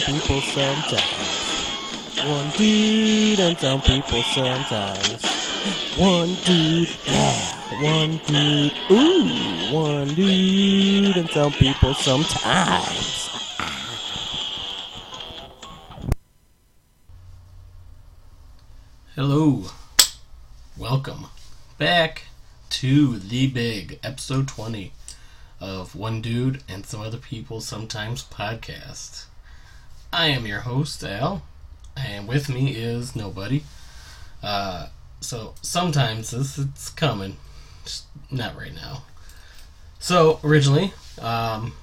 people sometimes. One dude and some people sometimes. One dude, yeah. One dude, ooh. One dude and some people sometimes. Hello. Welcome back to The Big, episode 20 of One Dude and Some Other People Sometimes podcast. I am your host, Al, and with me is nobody. Uh, so sometimes this it's coming, just not right now. So originally, um,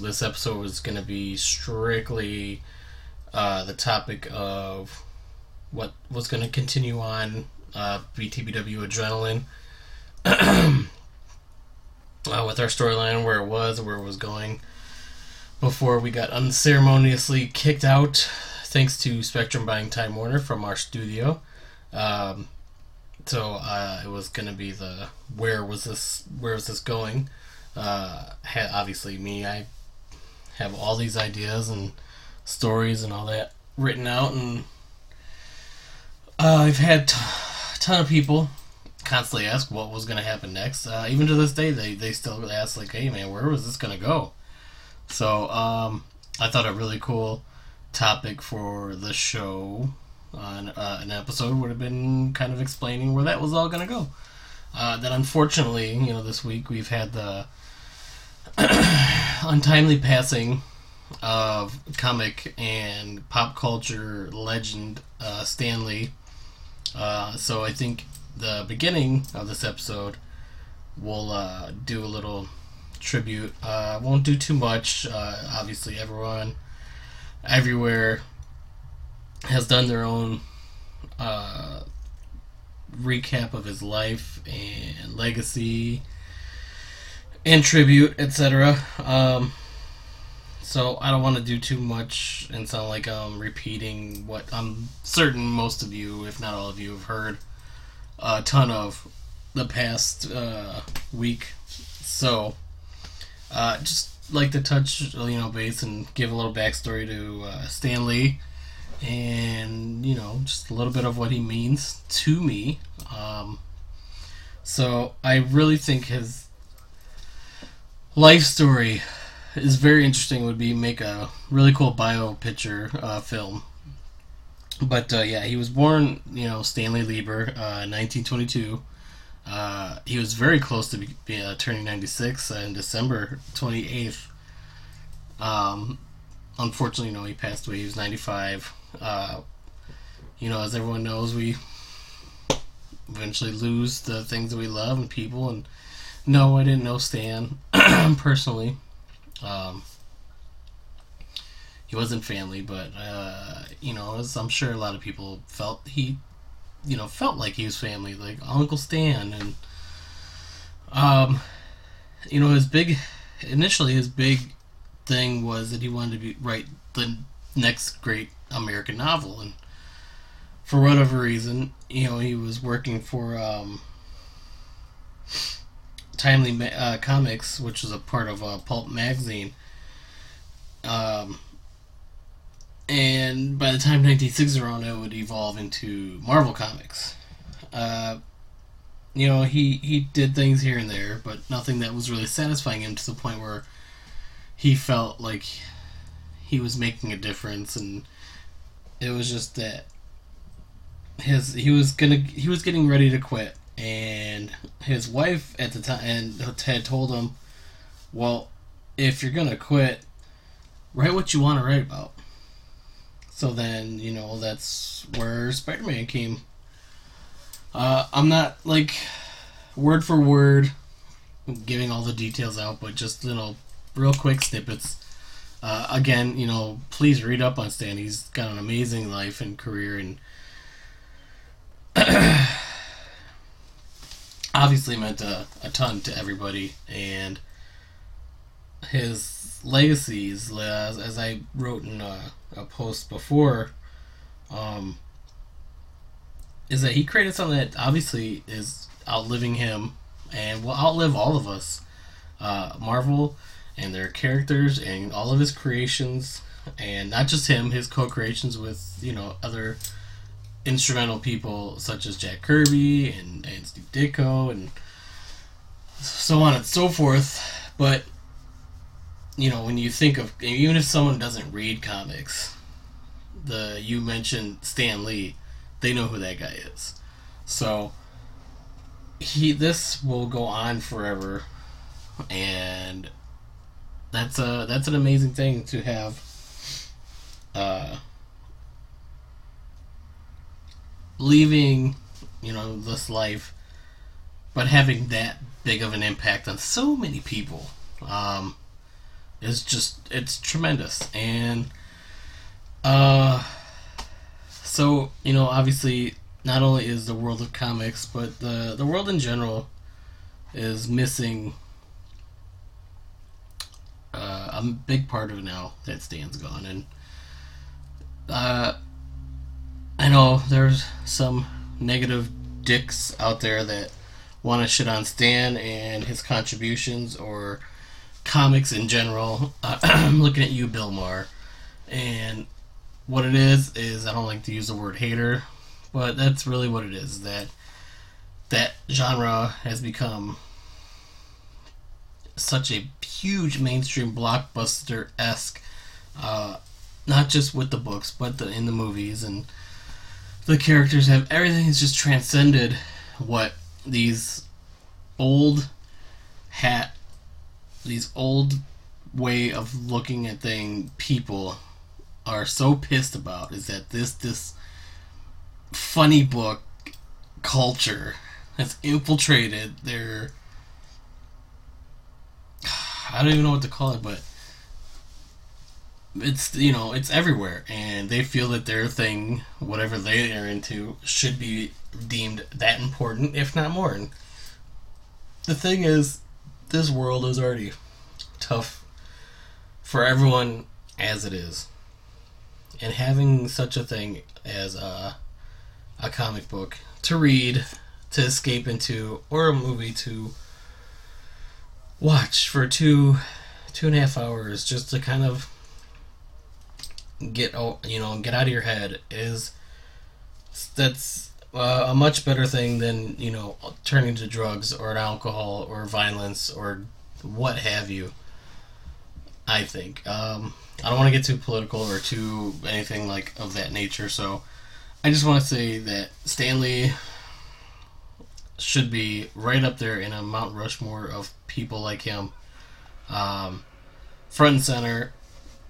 this episode was going to be strictly uh, the topic of what was going to continue on uh, BTBW Adrenaline uh, with our storyline, where it was, where it was going, before we got unceremoniously kicked out, thanks to Spectrum buying Time Warner from our studio. Um, so uh, it was going to be the where was this where was this going? Uh, had, obviously, me, I have all these ideas and stories and all that written out and uh, I've had a ton of people constantly ask what was going to happen next. Uh, even to this day, they, they still ask, like, hey, man, where was this going to go? So um, I thought a really cool topic for the show on uh, an episode would have been kind of explaining where that was all going to go. Uh, that unfortunately, you know, this week we've had the untimely passing of comic and pop culture legend uh, Stan Lee. Uh, so I think the beginning of this episode we'll uh, do a little tribute. Uh, won't do too much. Uh, obviously, everyone everywhere has done their own uh, recap of his life and legacy and tribute, etc. Um, so I don't want to do too much and sound like I'm repeating what I'm certain most of you, if not all of you, have heard a ton of the past uh, week. So uh, just like to touch, you know, base and give a little backstory to uh, Stan Lee, and you know, just a little bit of what he means to me. Um, so I really think his life story is very interesting. Would be make a really cool bio picture uh, film. But uh, yeah, he was born, you know, Stanley Lieber, uh, 1922. Uh, he was very close to be, uh, turning 96 in December 28th. Um, unfortunately, you know, he passed away. He was 95. Uh, you know, as everyone knows, we eventually lose the things that we love and people. And no, I didn't know Stan personally. Um, he wasn't family, but uh, you know, as I'm sure a lot of people felt he, you know, felt like he was family, like Uncle Stan, and um, you know, his big initially his big thing was that he wanted to be write the next great American novel, and for whatever reason, you know, he was working for um, Timely uh, Comics, which was a part of uh, Pulp Magazine. Um, and by the time 1960 around, it would evolve into Marvel Comics. Uh, you know, he, he did things here and there, but nothing that was really satisfying him to the point where he felt like he was making a difference, and it was just that his he was gonna he was getting ready to quit and his wife at the time and had told him, "Well, if you're gonna quit, write what you want to write about." So then, you know, that's where Spider-Man came. Uh, I'm not like word for word giving all the details out, but just you know, real quick snippets. Uh, again, you know, please read up on Stan. He's got an amazing life and career, and obviously meant a, a ton to everybody. And his legacies, as, as I wrote in a, a post before, um, is that he created something that obviously is outliving him and will outlive all of us. Uh, Marvel and their characters and all of his creations, and not just him, his co-creations with you know other instrumental people such as Jack Kirby and, and Steve Ditko and so on and so forth. But you know, when you think of even if someone doesn't read comics, the you mentioned Stan Lee, they know who that guy is. So he this will go on forever and that's a that's an amazing thing to have uh leaving you know this life but having that big of an impact on so many people um is just it's tremendous. And uh so you know obviously not only is the world of comics but the the world in general is missing uh, a big part of it now that Stan's gone. And uh I know there's some negative dicks out there that want to shit on Stan and his contributions or comics in general. Uh, I'm looking at you, Bill Maher. And what it is, is I don't like to use the word hater, but that's really what it is. That that genre has become such a huge mainstream blockbuster esque, uh, not just with the books, but the, in the movies and the characters have everything has just transcended what these old hat these old way of looking at thing people are so pissed about is that this this funny book culture has infiltrated their I don't even know what to call it but it's you know it's everywhere. And they feel that their thing whatever they are into should be deemed that important if not more. And the thing is this world is already tough for everyone as it is. And having such a thing as a, a comic book to read to escape into or a movie to watch for two two and a half hours just to kind of get you know get out of your head is that's uh, a much better thing than you know turning to drugs or alcohol or violence or what have you. I think um, I don't want to get too political or too anything like of that nature. So I just want to say that Stan Lee should be right up there in a Mount Rushmore of people like him, um, front and center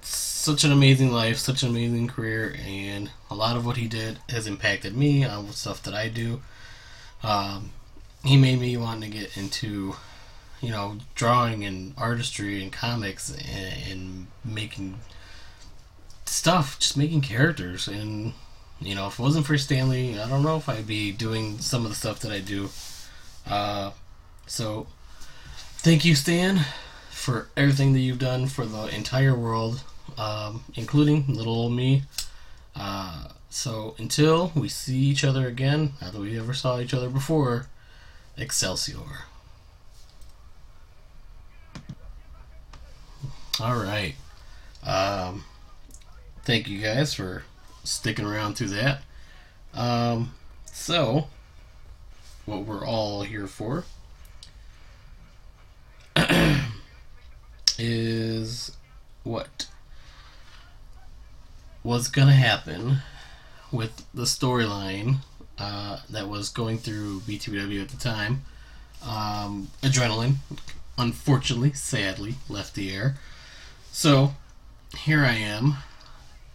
such an amazing life, such an amazing career, and a lot of what he did has impacted me on stuff that I do. Um, he made me want to get into, you know, drawing and artistry and comics and, and making stuff, just making characters. And, you know, if it wasn't for Stan Lee, I don't know if I'd be doing some of the stuff that I do. Uh, so, thank you, Stan, for everything that you've done for the entire world um, including little old me. Uh, so until we see each other again, not that we ever saw each other before, Excelsior. All right. Um, thank you guys for sticking around through that. Um, so, what we're all here for is what was going to happen with the storyline uh, that was going through BTW at the time. Um, Adrenaline, unfortunately, sadly, left the air. So, here I am,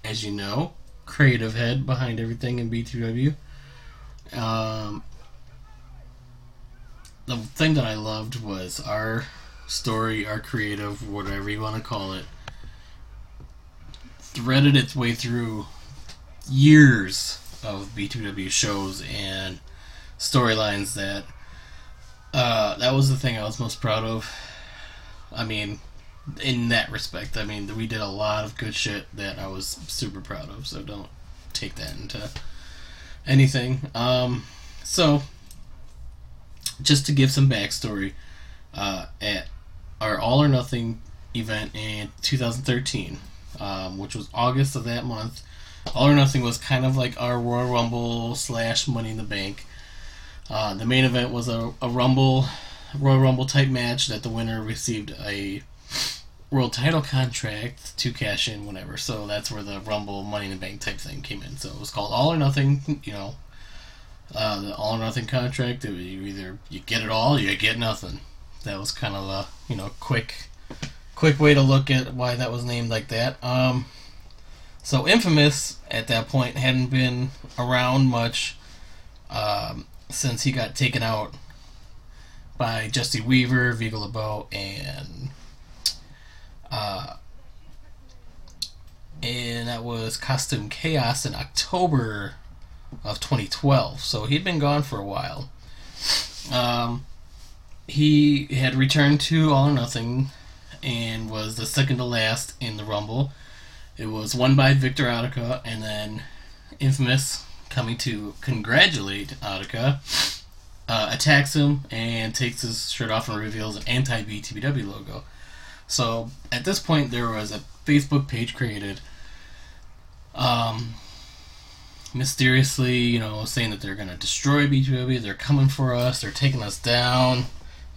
as you know, creative head behind everything in BTW. Um, the thing that I loved was our story, our creative, whatever you want to call it, threaded its way through years of B2W shows and storylines that uh, that was the thing I was most proud of. I mean, in that respect, I mean, we did a lot of good shit that I was super proud of, so don't take that into anything. Um, so, just to give some backstory, uh, at our All or Nothing event in 2013, um, which was August of that month. All or Nothing was kind of like our Royal Rumble slash Money in the Bank. Uh, the main event was a, a Rumble, Royal Rumble type match that the winner received a world title contract to cash in whenever. So that's where the Rumble Money in the Bank type thing came in. So it was called All or Nothing. You know, uh, the All or Nothing contract. You either you get it all, or you get nothing. That was kind of a you know quick, quick way to look at why that was named like that. Um, so Infamous at that point hadn't been around much um, since he got taken out by Jesse Weaver, Vigo LeBeau, and uh, and that was Costume Chaos in October of 2012. So he'd been gone for a while. Um, he had returned to All or Nothing and was the second to last in the Rumble. It was won by Victor Attica, and then Infamous coming to congratulate Attica. Uh, attacks him and takes his shirt off and reveals an anti BTBW logo. So at this point, there was a Facebook page created, um, mysteriously, you know, saying that they're going to destroy BTW, they're coming for us, they're taking us down.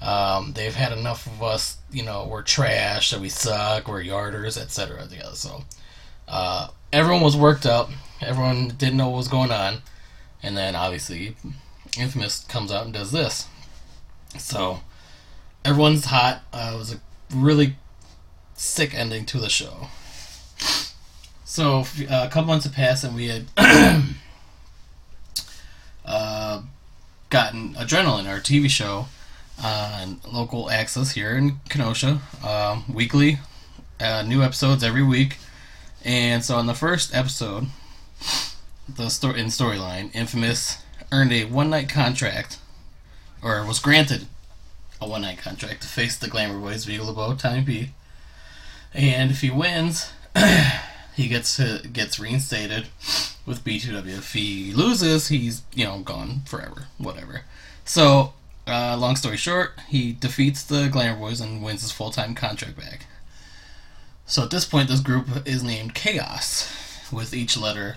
Um, they've had enough of us, you know, we're trash, that we suck, we're yarders, etc. So uh, everyone was worked up, everyone didn't know what was going on, and then obviously Infamous comes out and does this. So everyone's hot. Uh, it was a really sick ending to the show. So uh, a couple months have passed, and we had uh, gotten Adrenaline, our TV show, on local access here in Kenosha, um, weekly, uh, new episodes every week. And so on the first episode, the story in storyline, Infamous earned a one night contract, or was granted a one night contract to face the Glamour Boys, Vigo LeBeau, Tommy P. And if he wins, he gets to, gets reinstated with B2W. If he loses, he's you know gone forever, whatever. So, uh, long story short, he defeats the Glamour Boys and wins his full time contract back. So at this point, this group is named Chaos, with each letter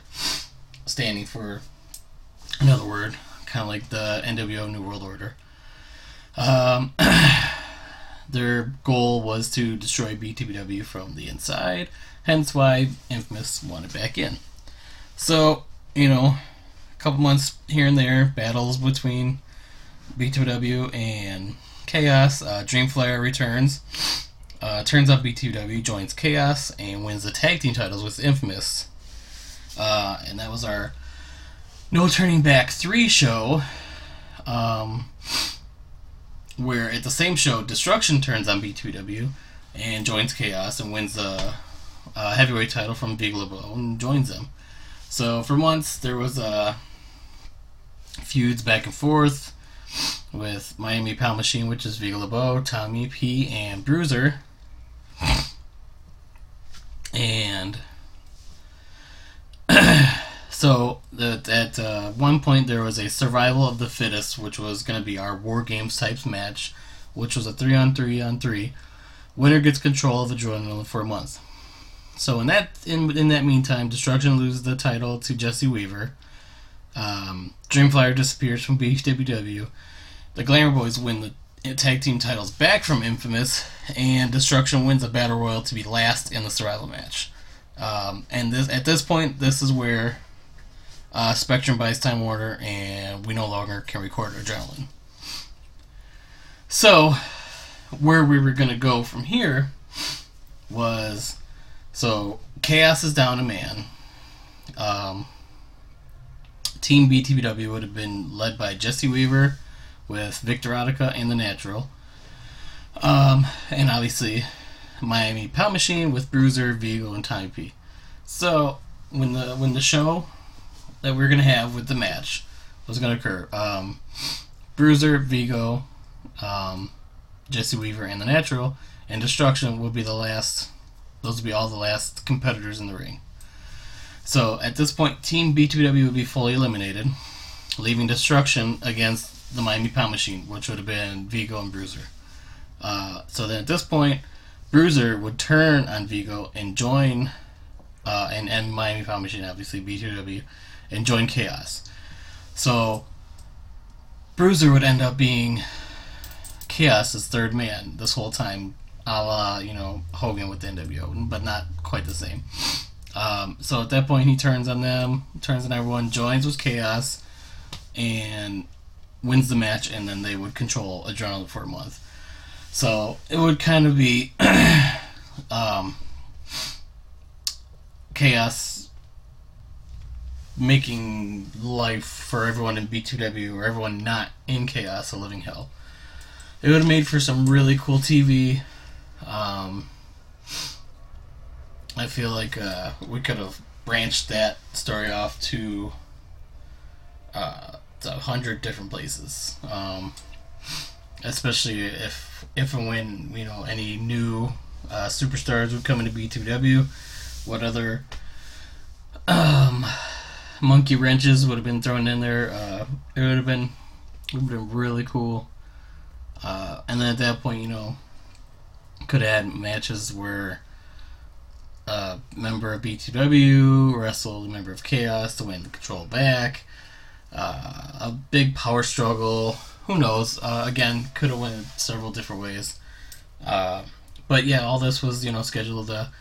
standing for another word, kind of like the NWO New World Order. Um, their goal was to destroy BTBW from the inside, hence why Infamous wanted back in. So, you know, a couple months here and there, battles between BTBW and Chaos. Uh, Dreamflyer returns. Uh, turns out BTW joins Chaos and wins the tag team titles with Infamous. Uh, and that was our No Turning Back 3 show. Um, where at the same show, Destruction turns on B2W and joins Chaos and wins the uh, heavyweight title from Vigo LeBeau and joins them. So for months there was uh, feuds back and forth with Miami Pound Machine, which is Vigo LeBeau, Tommy P, and Bruiser. And so that at uh, one point there was a survival of the fittest, which was going to be our war games types match, which was a three on three on three. Winner gets control of adrenaline for a month. So in that in in that meantime, Destruction loses the title to Jesse Weaver. Um, Dreamflyer disappears from BTBW. The Glamour Boys win the tag team titles back from Infamous, and Destruction wins a battle royal to be last in the survival match. Um, and this at this point, this is where uh, Spectrum buys Time Warner, and we no longer can record Adrenaline. So, where we were going to go from here was so Chaos is down a man. Um, Team BTBW would have been led by Jesse Weaver with Victor Attica and the Natural. Um, and obviously Miami Pound Machine with Bruiser, Vigo, and Tommy P. So when the when the show that we are gonna have with the match was gonna occur, um, Bruiser, Vigo, um, Jesse Weaver, and the Natural, and Destruction will be the last. Those will be all the last competitors in the ring. So at this point, Team B2W would be fully eliminated, leaving Destruction against the Miami Pound Machine, which would have been Vigo and Bruiser. Uh, so then at this point, Bruiser would turn on Vigo and join, uh, and, Miami Power Machine, obviously, B2W, and join Chaos. So, Bruiser would end up being Chaos's third man this whole time, a la, you know, Hogan with the NWO, but not quite the same. Um, so at that point, he turns on them, turns on everyone, joins with Chaos, and wins the match, and then they would control Adrenaline for a month. So it would kind of be um, Chaos making life for everyone in B2W or everyone not in Chaos a living hell. It would have made for some really cool TV. Um, I feel like uh, we could have branched that story off to uh, a hundred different places. Um, especially if if and when you know any new uh, superstars would come into B2W, what other um, monkey wrenches would have been thrown in there. Uh, it would have been would have been really cool. Uh, and then at that point, you know, could have had matches where a member of B2W wrestled a member of Chaos to win the control back. Uh, a big power struggle. Who knows? Uh, again, could have went several different ways. Uh, but yeah, all this was you know scheduled to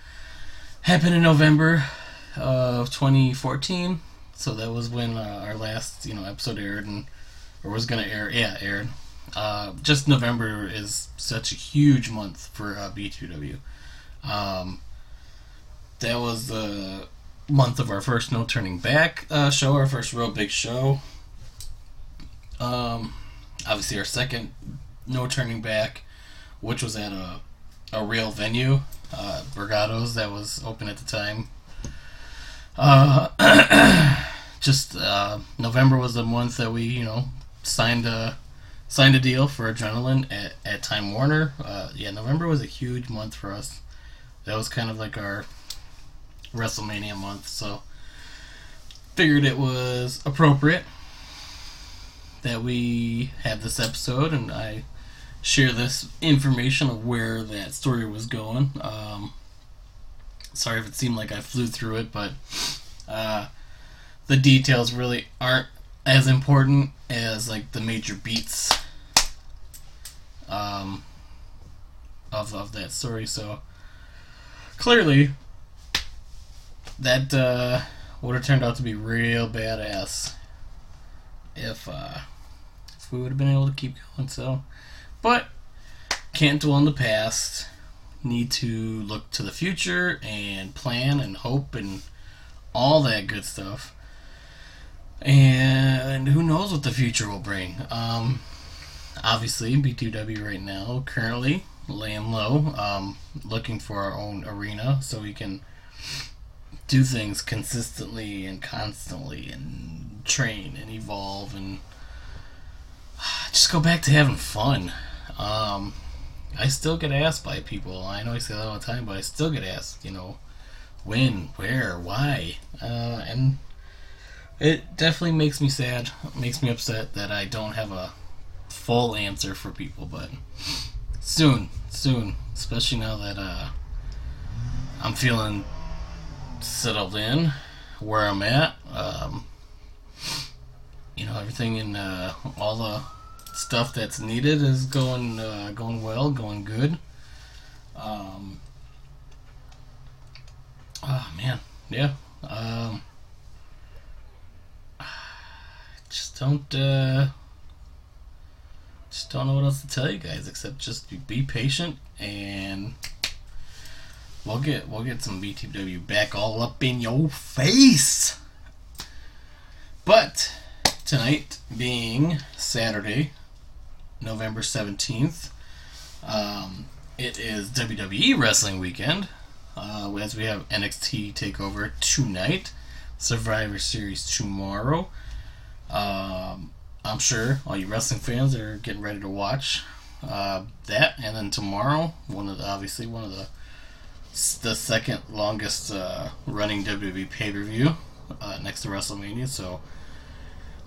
happen in November of 2014. So that was when uh, our last you know episode aired and or was gonna air. Yeah, aired. Uh, just November is such a huge month for uh, B2W. Um, that was the month of our first No Turning Back uh, show, our first real big show. Um, obviously, our second No Turning Back, which was at a, a real venue, uh, that was open at the time. Uh, just uh, November was the month that we, you know, signed a signed a deal for Adrenaline at, at Time Warner. Uh, yeah, November was a huge month for us. That was kind of like our WrestleMania month, so figured it was appropriate that we have this episode and I share this information of where that story was going. Um, sorry if it seemed like I flew through it, but uh, the details really aren't as important as like the major beats um, of of that story. So clearly, that uh, would have turned out to be real badass if uh, if we would have been able to keep going. So, but can't dwell on the past. Need to look to the future and plan and hope and all that good stuff. And who knows what the future will bring. Um, obviously, B2W right now, currently laying low, um, looking for our own arena so we can do things consistently and constantly and train and evolve and just go back to having fun. Um, I still get asked by people. I know I say that all the time, but I still get asked, you know, when, where, why, uh, and it definitely makes me sad. makes me upset that I don't have a full answer for people, but soon, soon, especially now that uh, I'm feeling settled in where I'm at. Um, you know, everything and uh, all the stuff that's needed is going uh, going well, going good. Um, oh man, yeah. Um, just don't uh, just don't know what else to tell you guys except just be, be patient and we'll get we'll get some BTW back all up in your face. But tonight being Saturday, November seventeenth, um, it is WWE Wrestling Weekend. Uh, as we have NXT Takeover tonight, Survivor Series tomorrow. Um, I'm sure all you wrestling fans are getting ready to watch uh, that, and then tomorrow, one of the, obviously one of the the second longest uh, running WWE pay per view uh, next to WrestleMania. So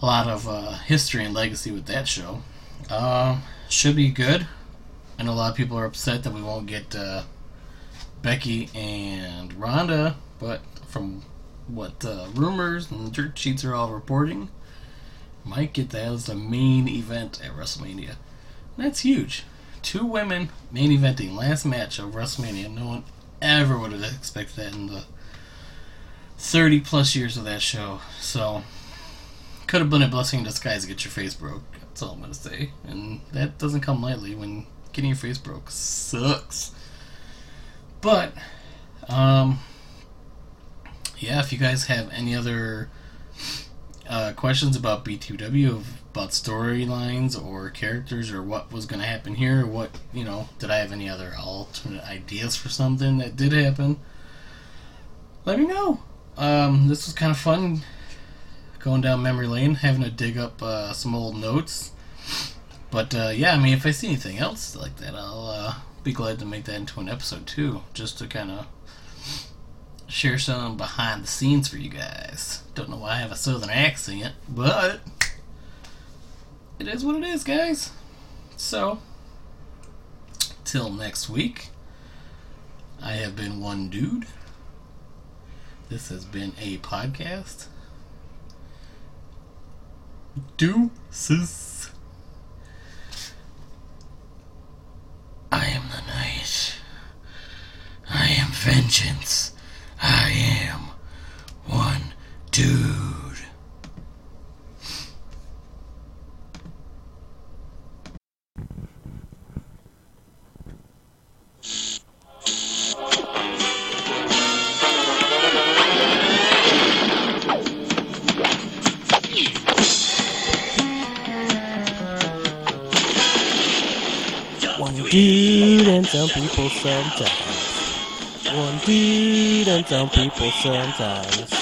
a lot of uh, history and legacy with that show. Um, should be good. Know a lot of people are upset that we won't get uh, Becky and Ronda, but from what rumors and dirt sheets are all reporting, might get that as the main event at WrestleMania. That's huge. Two women main eventing last match of WrestleMania. No one ever would have expected that in the 30 plus years of that show. So, could have been a blessing in disguise to get your face broke. That's all I'm going to say. And that doesn't come lightly when getting your face broke sucks. But, um, yeah, if you guys have any other uh, questions about B2W, about storylines or characters or what was going to happen here, or what, you know, did I have any other alternate ideas for something that did happen? Let me know. Um, this was kind of fun going down memory lane, having to dig up uh, some old notes. But uh, yeah, I mean, if I see anything else like that, I'll uh, be glad to make that into an episode too, just to kind of share some behind the scenes for you guys. Don't know why I have a southern accent, but it is what it is, guys. So, till next week, I have been one dude. This has been a podcast. Deuces. I am the night. I am vengeance. I am one dude. People sometimes. One dude and some people sometimes.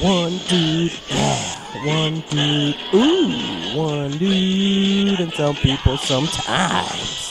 One dude, yeah. One dude, ooh. One dude and some people sometimes.